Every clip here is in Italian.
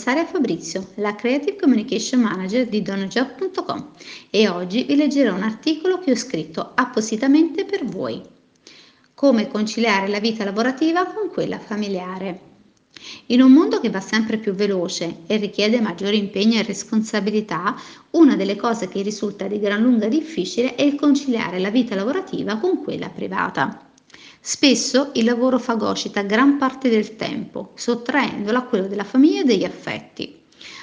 Saria Fabrizio, la Creative Communication Manager di donajob.com e oggi vi leggerò un articolo che ho scritto appositamente per voi. Come conciliare la vita lavorativa con quella familiare. In un mondo che va sempre più veloce e richiede maggiore impegno e responsabilità, una delle cose che risulta di gran lunga difficile è il conciliare la vita lavorativa con quella privata. Spesso il lavoro fagocita gran parte del tempo, sottraendolo a quello della famiglia e degli affetti.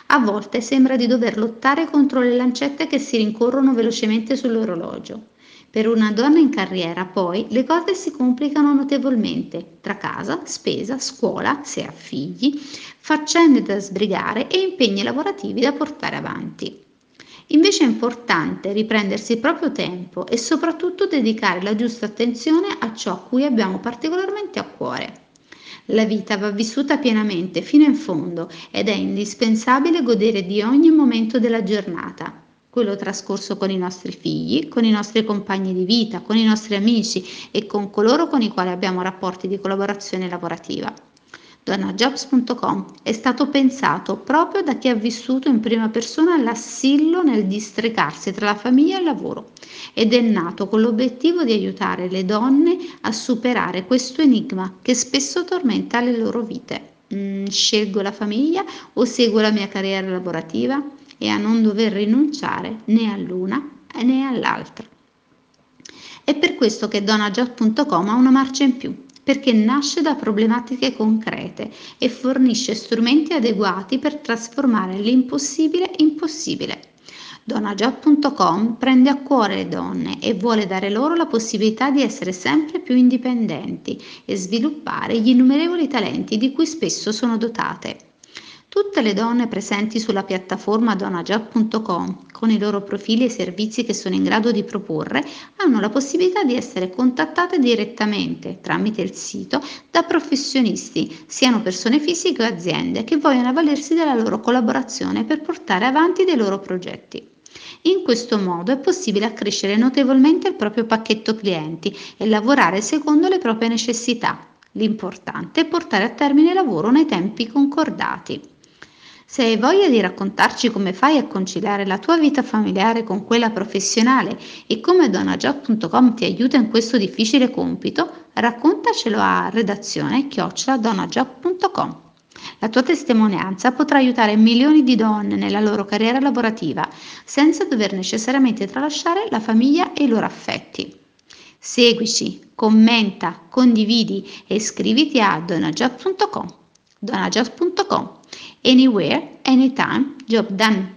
A volte sembra di dover lottare contro le lancette che si rincorrono velocemente sull'orologio. Per una donna in carriera, poi, le cose si complicano notevolmente tra casa, spesa, scuola, se ha figli, faccende da sbrigare e impegni lavorativi da portare avanti. Invece è importante riprendersi il proprio tempo e soprattutto dedicare la giusta attenzione a ciò a cui abbiamo particolarmente a cuore. La vita va vissuta pienamente fino in fondo ed è indispensabile godere di ogni momento della giornata, quello trascorso con i nostri figli, con i nostri compagni di vita, con i nostri amici e con coloro con i quali abbiamo rapporti di collaborazione lavorativa donnajobs.com è stato pensato proprio da chi ha vissuto in prima persona l'assillo nel districarsi tra la famiglia e il lavoro ed è nato con l'obiettivo di aiutare le donne a superare questo enigma che spesso tormenta le loro vite. Mm, scelgo la famiglia o seguo la mia carriera lavorativa e a non dover rinunciare né all'una né all'altra. È per questo che donnajob.com ha una marcia in più perché nasce da problematiche concrete e fornisce strumenti adeguati per trasformare l'impossibile in possibile. Donajob.com prende a cuore le donne e vuole dare loro la possibilità di essere sempre più indipendenti e sviluppare gli innumerevoli talenti di cui spesso sono dotate. Tutte le donne presenti sulla piattaforma donajob.com, con i loro profili e servizi che sono in grado di proporre, hanno la possibilità di essere contattate direttamente tramite il sito da professionisti, siano persone fisiche o aziende, che vogliono avvalersi della loro collaborazione per portare avanti dei loro progetti. In questo modo è possibile accrescere notevolmente il proprio pacchetto clienti e lavorare secondo le proprie necessità. L'importante è portare a termine il lavoro nei tempi concordati. Se hai voglia di raccontarci come fai a conciliare la tua vita familiare con quella professionale e come donajob.com ti aiuta in questo difficile compito, raccontacelo a redazione chioccioladonajob.com. La tua testimonianza potrà aiutare milioni di donne nella loro carriera lavorativa senza dover necessariamente tralasciare la famiglia e i loro affetti. Seguici, commenta, condividi e iscriviti a donajob.com. donajob.com anywhere, anytime, job done.